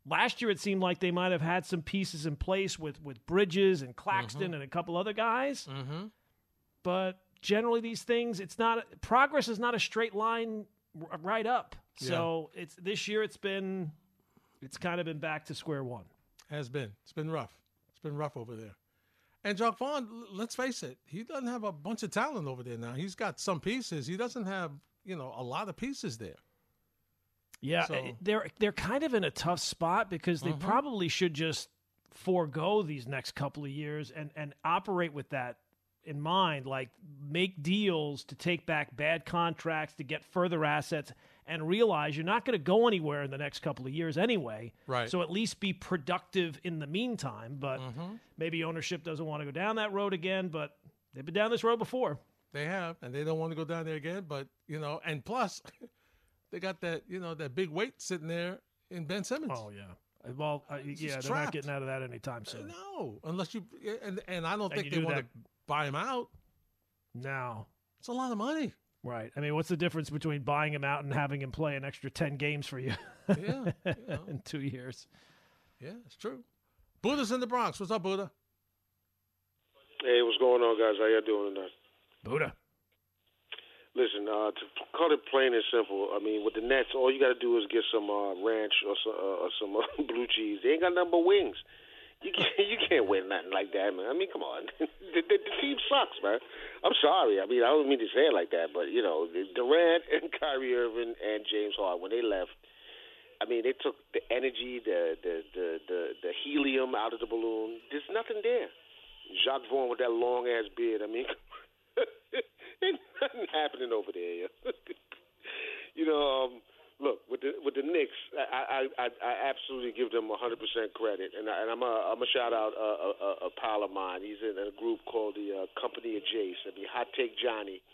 last year it seemed like they might have had some pieces in place with with Bridges and Claxton and a couple other guys Mm-hmm. but generally these things it's not progress is not a straight line r- right up so it's this year it's been it's kind of been back to square one Has been. It's been rough. It's been rough over there. And Jacque Vaughn, let's face it, he doesn't have a bunch of talent over there now. He's got some pieces. He doesn't have, you know, a lot of pieces there. yeah So- eh, they're they're kind of in a tough spot because they probably should just forego these next couple of years and and operate with that in mind like make deals to take back bad contracts to get further assets and realize you're not going to go anywhere in the next couple of years anyway Right. so at least be productive in the meantime but mm-hmm. maybe ownership doesn't want to go down that road again but they've been down this road before They have, and they don't want to go down there again. But you know, and plus, they got that you know that big weight sitting there in Ben Simmons. oh yeah uh, well uh, yeah they're not trapped. getting out of that anytime uh, soon No, unless you and and I don't And think they want to buy him out. now It's a lot of money. Right. I mean, what's the difference between buying him out and having him play an extra 10 games for you Yeah, you know. in two years? yeah, it's true. Buddha's in the Bronx. What's up, Buddha? Hey, what's going on, guys? How y'all doing tonight? Buddha. Listen, uh, to cut it plain and simple, I mean, with the Nets, all you got to do is get some uh, ranch or some, uh, or some uh, blue cheese. They ain't got nothing but wings. You can't, you can't win nothing like that, man. I mean, come on. the, the, the team sucks, man. I'm sorry. I mean, I don't mean to say it like that, but you know, Durant and Kyrie Irving and James Harden when they left, I mean, they took the energy, the the the the, the helium out of the balloon. There's nothing there. Jacque Vaughn with that long ass beard. I mean, ain't nothing happening over there. you know, um, with the with the Knicks, I I, I, absolutely give them 100 percent credit, and, I, and I'm a I'm a shout out a, a, a pal of mine. He's in a group called the uh, Company of Jace. I mean, Hot Take Johnny.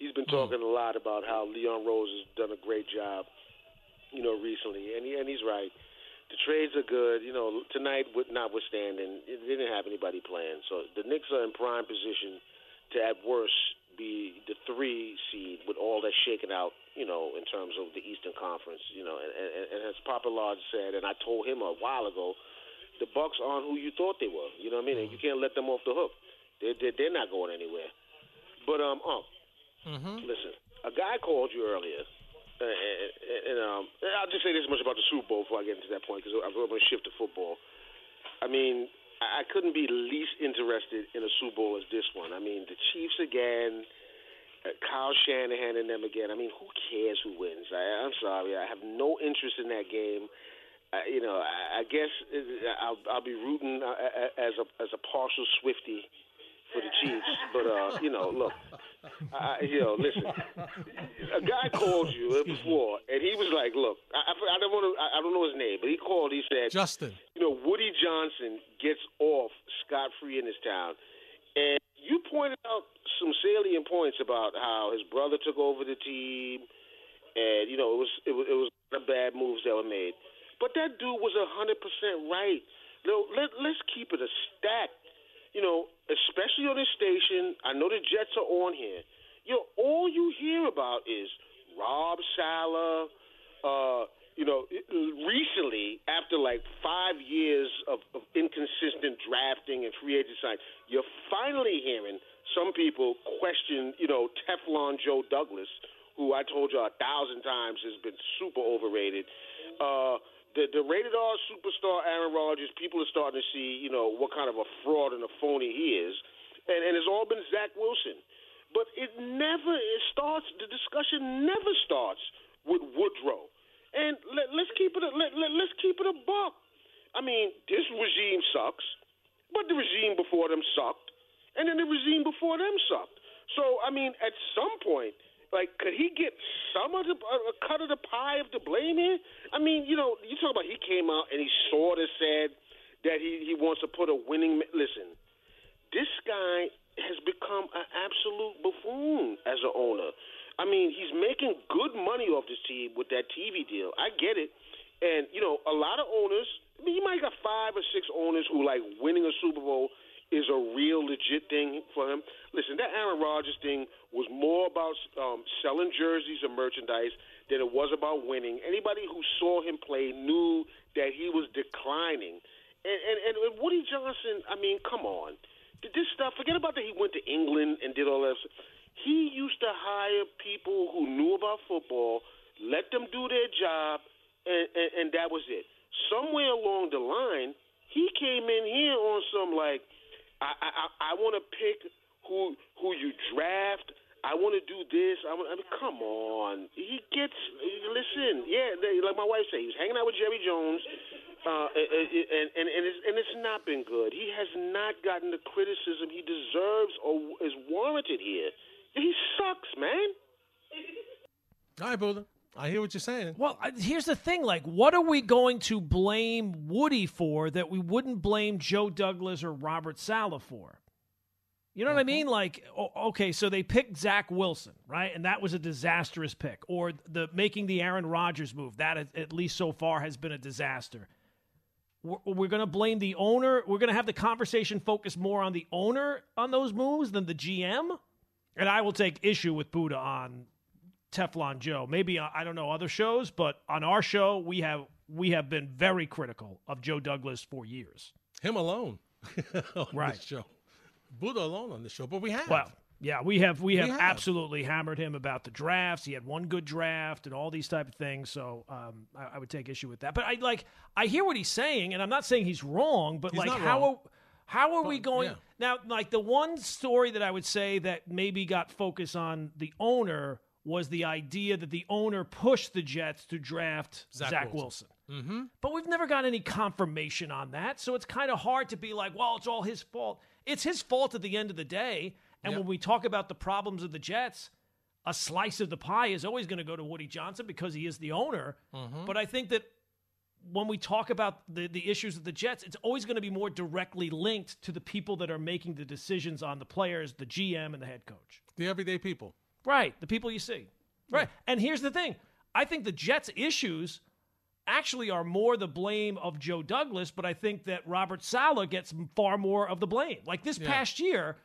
He's been talking a lot about how Leon Rose has done a great job, you know, recently, and he, and he's right. The trades are good, you know. Tonight, with notwithstanding, they didn't have anybody playing, so the Knicks are in prime position to, at worst, be the three seed with all that shaken out, you know, in terms of the Eastern Conference, you know. And, and, and as Papa Lodge said, and I told him a while ago, the Bucks aren't who you thought they were. You know what I mean? And you can't let them off the hook. They're they're, they're not going anywhere. But um, um, Mm-hmm. listen, a guy called you earlier. Uh, and, and um, I'll just say this much about the Super Bowl before I get into that point because I'm going to shift to football. I mean, I I couldn't be least interested in a Super Bowl as this one. I mean, the Chiefs again, Kyle Shanahan and them again. I mean, who cares who wins? I, I'm sorry, I have no interest in that game. Uh, you know, I, I guess I'll, I'll be rooting uh, uh, as a as a partial Swifty for the Chiefs. But uh, you know, look, I, you know, listen. A guy called you before, and he was like, "Look, I, I don't want to. I, I don't know his name, but he called. He said, Justin. you know, Woody Johnson gets off scot free in this town. And you pointed out some salient points about how his brother took over the team, and you know it was it was, it was the bad moves that were made. But that dude was a hundred percent right. Know, let let's keep it a stack. You know, especially on this station. I know the Jets are on here. You know, all you hear about is Rob Saleh. Uh, know, recently, after like five years of, of inconsistent drafting and free agent sign, you're finally hearing some people question, you know, Teflon Joe Douglas, who I told you a thousand times has been super overrated. Uh, the, the rated R superstar Aaron Rodgers, people are starting to see, you know, what kind of a fraud and a phony he is. And, and it's all been Zach Wilson. But it never it starts, the discussion never starts with Woodrow. And let, let's keep it. A, let, let, let's keep it a buck. I mean, this regime sucks, but the regime before them sucked, and then the regime before them sucked. So I mean, at some point, like, could he get some of the a cut of the pie of the blame here? I mean, you know, you talk about he came out and he sort of said that he he wants to put a winning. Listen, this guy has become an absolute buffoon as an owner. I mean, he's making good money off this team with that TV deal. I get it. And, you know, a lot of owners, I mean, you might got five or six owners who like winning a Super Bowl is a real legit thing for him. Listen, that Aaron Rodgers thing was more about um, selling jerseys and merchandise than it was about winning. Anybody who saw him play knew that he was declining. And, and, and Woody Johnson, I mean, come on. This stuff, forget about that he went to England and did all that. He used to hire people who knew about football, let them do their job, and, and, and that was it. Somewhere along the line, he came in here on some like, I I, I, I want to pick who who you draft. I want to do this. I, wanna, I mean, come on. He gets listen. Yeah, they, like my wife said, he was hanging out with Jerry Jones, uh, and and and it's, and it's not been good. He has not gotten the criticism he deserves or is warranted here. He sucks, man. All right, Buddha. I hear what you're saying. Well, here's the thing: like, what are we going to blame Woody for that we wouldn't blame Joe Douglas or Robert Saleh for? You know what I uh-huh. mean? Like, okay, so they picked Zach Wilson, right, and that was a disastrous pick, or the making the Aaron Rodgers move. That, at- at least so far, has been a disaster. We're, we're going to blame the owner. We're going to have the conversation focus more on the owner on those moves than the GM. And I will take issue with Buddha on Teflon Joe. Maybe uh, I don't know other shows, but on our show we have we have been very critical of Joe Douglas for years. Him alone on Right. this show. Buddha alone on the show, but we have. Well, yeah, we have we have, have. absolutely hammered him about the drafts. He had one good draft and all these type of things. So um, I, I would take issue with that. But I like I hear what he's saying, and I'm not saying he's wrong. But He's like how are, how are we going yeah. now? Like the one story that I would say that maybe got focus on the owner was the idea that the owner pushed the Jets to draft Zach, Zach Wilson. Wilson. Mm-hmm. But we've never got any confirmation on that. So it's kind of hard to be like, well, it's all his fault. it's his fault at the end of the day. And Yep. when we talk about the problems of the Jets, a slice of the pie is always going to go to Woody Johnson because he is the owner. Mm-hmm. But I think that when we talk about the, the issues of the Jets, it's always going to be more directly linked to the people that are making the decisions on the players, the GM, and the head coach. The everyday people. Right, the people you see. Right. And here's the thing I think the Jets' issues actually are more the blame of Joe Douglas, but I think that Robert Saleh gets far more of the blame. Like this Yeah. past year,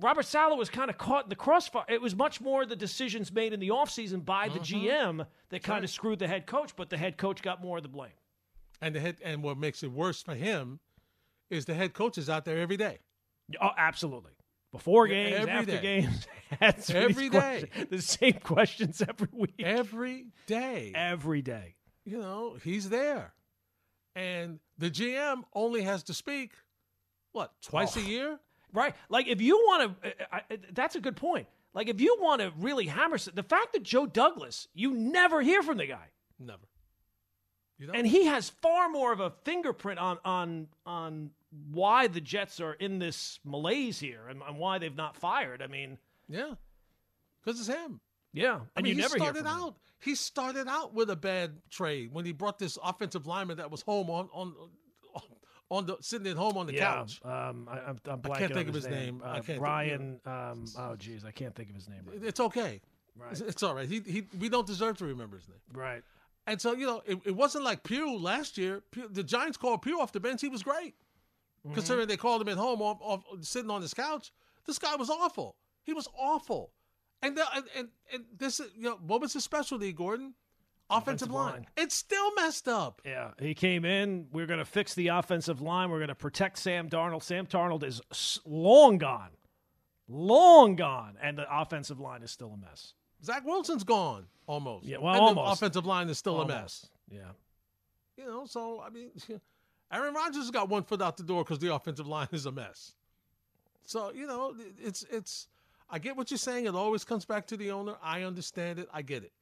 Robert Saleh was kind of caught in the crossfire. It was much more the decisions made in the offseason by the mm-hmm. GM that kind of screwed the head coach, but the head coach got more of the blame. And the head and what makes it worse for him is the head coach is out there every day. Oh, absolutely. Before games, every after day. games, answer Every day. The same questions every week. Every day. Every day. you know, he's there. And the GM only has to speak, what, twice Oh. a year? Right. Like if you want to, I, I, that's a good point. Like if you want to really hammer the fact that Joe Douglas, you never hear from the guy, Never. You know? and he has far more of a fingerprint on on on why the Jets are in this malaise here and, and why they've not fired. I mean, yeah. Because it's him. yeah, and I mean, you he never hear started from him. out. He started out with a bad trade when he brought this offensive lineman that was home on on on the sitting at home on the Yeah, couch. um, I, I'm, I'm blanking can't think of his name. I Uh, can't think- Brian. um, oh, geez, I can't think of his name. Right. It's okay. Right. It's, it's all right. He, he we don't deserve to remember his name. Right. And so you know, it, it wasn't like Pugh last year. Pugh, the Giants called Pugh off the bench. He was great, Mm-hmm. considering they called him at home off, off sitting on his couch. This guy was awful. He was awful. And the, and, and and this you know what was his specialty, Gordon? Offensive, line. line. It's still messed up. Yeah, he came in. We're going to fix the offensive line. We're going to protect Sam Darnold. Sam Darnold is long gone, long gone, and the offensive line is still a mess. Zach Wilson's gone almost. Yeah, well, and almost. The offensive line is still a mess. Yeah. You know, so I mean, Aaron Rodgers has got one foot out the door because the offensive line is a mess. So you know, it's it's. I get what you're saying. It always comes back to the owner. I understand it. I get it.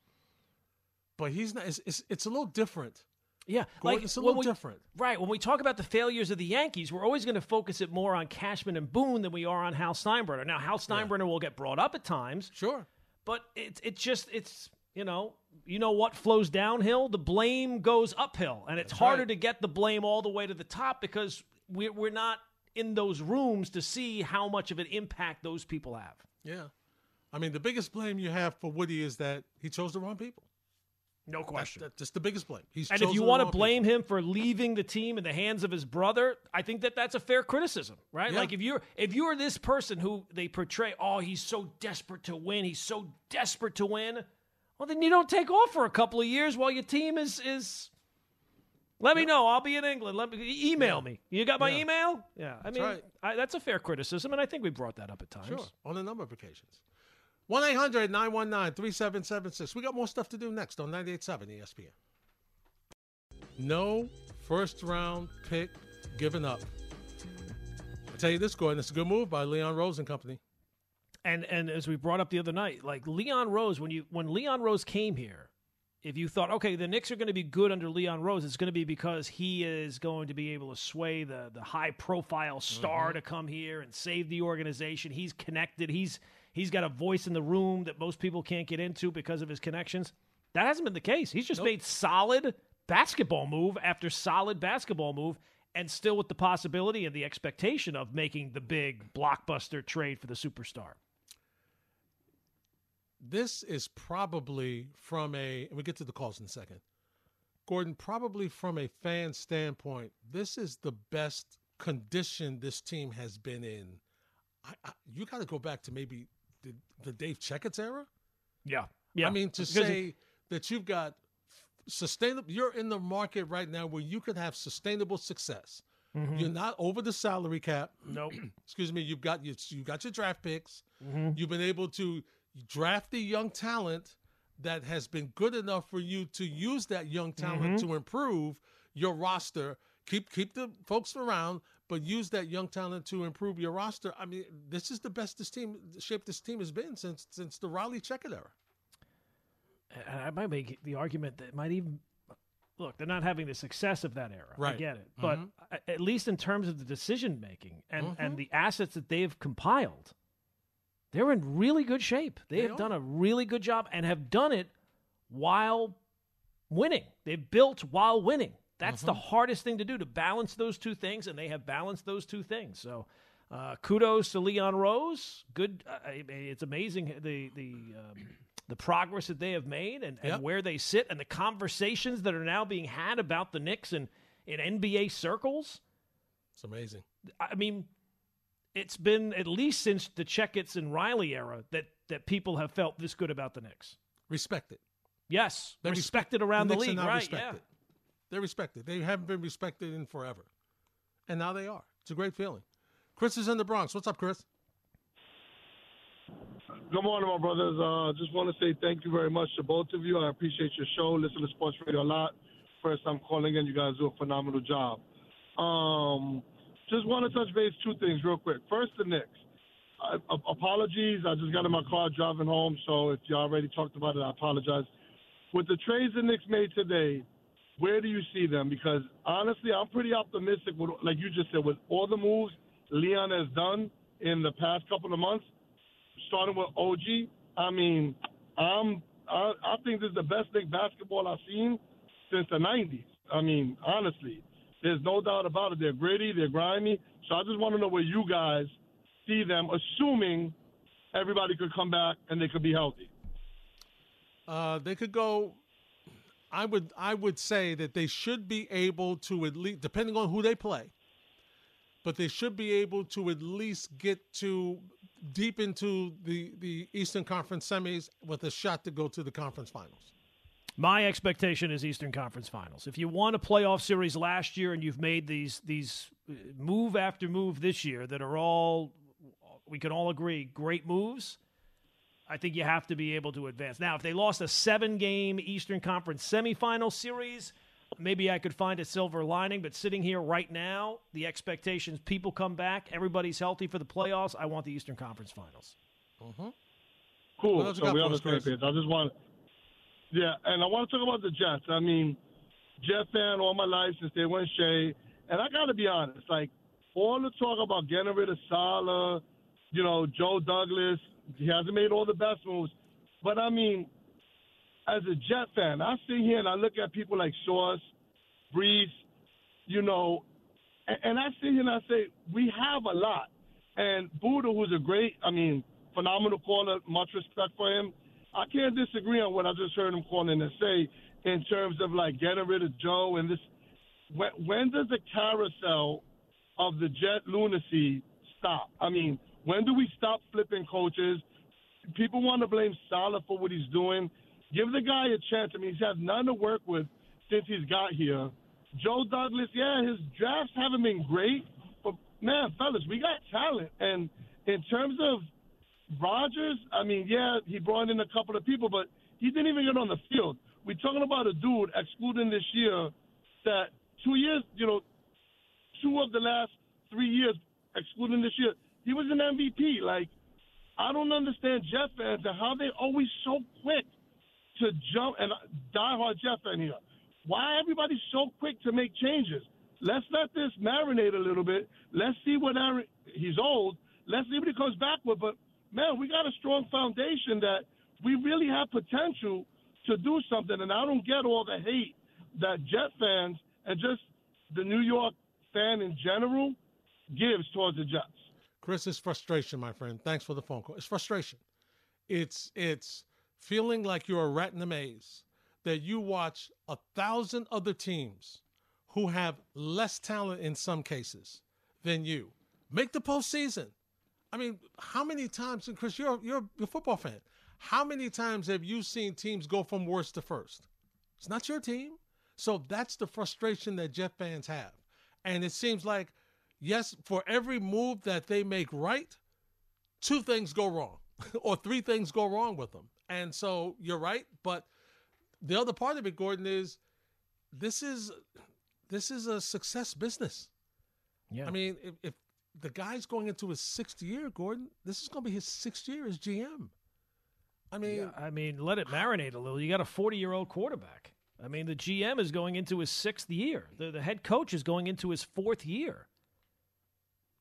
But he's not. It's it's, it's a little different. Yeah, Gordon, like it's a little we- different. Right. When we talk about the failures of the Yankees, we're always going to focus it more on Cashman and Boone than we are on Hal Steinbrenner. Now, Hal Steinbrenner will get brought up at times, Sure. but it's it just it's you know you know what flows downhill, the blame goes uphill, and it's That's harder right. to get the blame all the way to the top because we're we're not in those rooms to see how much of an impact those people have. Yeah. I mean, the biggest blame you have for Woody is that he chose the wrong people. No That's, question. that's just the biggest blame. He's And if you want to blame him for leaving the team in the hands of his brother, I think that that's a fair criticism, right? Yeah. Like if you're if you're this person who they portray, oh, he's so desperate to win, he's so desperate to win. Well, then you don't take off for a couple of years while your team is is. Let me know. I'll be in England. Let me email me. You got my Yeah. email? Yeah. I mean, right. I, that's a fair criticism, and I think we brought that up at times. Sure, on a number of occasions. 1 800 919 3776. We got more stuff to do next on 98.7 ESPN. No first round pick given up. I tell you this, Gordon, it's a good move by Leon Rose and company. And and as we brought up the other night, like Leon Rose, when you when Leon Rose came here, if you thought, okay, the Knicks are going to be good under Leon Rose, it's going to be because he is going to be able to sway the the high profile star mm-hmm. to come here and save the organization. He's connected. He's he's got a voice in the room that most people can't get into because of his connections. That hasn't been the case. He's just made solid basketball move after solid basketball move. And still with the possibility and the expectation of making the big blockbuster trade for the superstar. This is probably from a, and we get to the calls in a second. Gordon, probably from a fan standpoint, this is the best condition this team has been in. I, I, you got to go back to maybe the, the Dave Checketts era. Yeah. Yeah. I mean, to Because say that you've got sustainable, you're in the market right now where you could have sustainable success. You're not over the salary cap. Nope. Excuse me. You've got you, you got your draft picks. Mm-hmm. You've been able to draft the young talent that has been good enough for you to use that young talent Mm-hmm. to improve your roster. Keep keep the folks around, but use that young talent to improve your roster. I mean, this is the best this team shape this team has been since since the Riley Checkett era. And I might make the argument that it might even look, they're not having the success of that era. I get it. But Mhm. a- at least in terms of the decision making and, Mhm. and the assets that they've compiled, they're in really good shape. They, They have are. done a really good job and have done it while winning. They've built while winning. That's the Mm-hmm. hardest thing to do to balance those two things, and they have balanced those two things. So, uh, kudos to Leon Rose. Good. Uh, it's amazing the the um, the progress that they have made and, and Yep. where they sit, and the conversations that are now being had about the Knicks and in NBA circles. It's amazing. I mean, it's been at least since the Checketts and Riley era that that people have felt this good about the Knicks. Respect it. Yes, They res- respected around the, Knicks are league, now right? respected. They're respected. They haven't been respected in forever. And now they are. It's a great feeling. Chris is in the Bronx. What's up, Chris? Good morning, my brothers. Uh, just want to say thank you very much to both of you. I appreciate your show. Listen to Sports Radio a lot. First time calling in. You guys do a phenomenal job. Um, just want to touch base two things real quick. First, the Knicks. Apologies. I just got in my car driving home, so if you already talked about it, I apologize. With the trades the Knicks made today, where do you see them? Because honestly, I'm pretty optimistic. With, like you just said, with all the moves Leon has done in the past couple of months, starting with OG. I mean, I'm I, I think this is the best Knicks basketball I've seen since the '90s. I mean, honestly, there's no doubt about it. They're gritty, they're grimy. So I just want to know where you guys see them, assuming everybody could come back and they could be healthy. Uh, they could go. I would I would say that they should be able to at least, depending on who they play, but they should be able to at least get to deep into the the Eastern Conference semis with a shot to go to the conference finals. My expectation is Eastern Conference Finals. If you won a playoff series last year and you've made these these uh, move after move this year that are all we can all agree great moves, I think you have to be able to advance. Now, if they lost a seven game Eastern Conference semifinal series, maybe I could find a silver lining. But sitting here right now, the expectations people come back, everybody's healthy for the playoffs. I want the Eastern Conference Finals. Cool. What else you so we for on the us, same page. I just want, yeah, and I want to talk about the Jets. I mean, Jet fan all my life since they went Shea, and I got to be honest, like all the talk about getting rid of Saleh, you know, Joe Douglas, he hasn't made all the best moves, but I mean, as a Jet fan, I sit here and I look at people like Sauce, Breece, you know, and, and I sit here and I say we have a lot. And Buddha, who's a great, I mean, phenomenal caller, much respect for him. I can't disagree on what I just heard him calling and say in terms of like getting rid of Joe and this. When, when does the carousel of the Jet lunacy stop? I mean, when do we stop flipping coaches? People want to blame Saleh for what he's doing. Give the guy a chance. I mean, he's had none to work with since he's got here. Joe Douglas, yeah, his drafts haven't been great, but man, fellas, we got talent. And in terms of Rodgers, I mean, yeah, he brought in a couple of people, but he didn't even get on the field. We're talking about a dude excluding this year that two years, you know, two of the last three years, excluding this year, he was an MVP. Like, I don't understand Jet fans and how they always so quick to jump and diehard Jet fan here. Why everybody's so quick to make changes? Let's let this marinate a little bit. Let's see what Aaron. He's old. Let's see what he comes back with. But man, we got a strong foundation that we really have potential to do something. And I don't get all the hate that Jet fans and just the New York fan in general gives towards the Jets. Chris, it's frustration, my friend. Thanks for the phone call. It's frustration. It's it's feeling like you're a rat in a maze that you watch a thousand other teams who have less talent in some cases than you make the postseason. I mean, how many times, and Chris, you're you're a football fan. How many times have you seen teams go from worst to first? It's not your team. So that's the frustration that Jet fans have. And it seems like, yes, for every move that they make right, two things go wrong or three things go wrong with them. And so you're right. But the other part of it, Gordon, is this is this is a success business. Yeah. I mean, if, if the guy's going into his sixth year, Gordon, this is going to be his sixth year as GM. I mean, Yeah, I mean, let it marinate a little. You got a 40 year old quarterback. I mean, the GM is going into his sixth year. The, the head coach is going into his fourth year.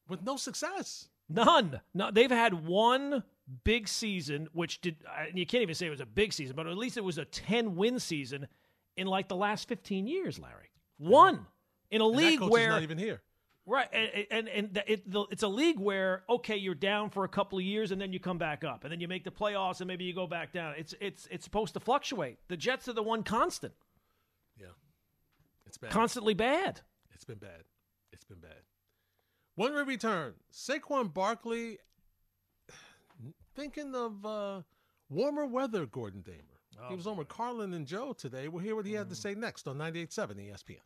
with no success. None. No, they've had one big season, which did. You can't even say it was a big season, but at least it was a ten-win season in like the last fifteen years, Larry. One in a And league where not even here. Right, and and, and it, the, it's a league where okay, you're down for a couple of years and then you come back up, and then you make the playoffs and maybe you go back down. It's it's it's supposed to fluctuate. The Jets are the one constant, Yeah, it's bad. constantly bad. It's been bad. It's been bad. When we return, Saquon Barkley thinking of uh, warmer weather, Gordon Damer. he was on with Carlin and Joe today. We'll hear what he had to say next on 98.7 ESPN.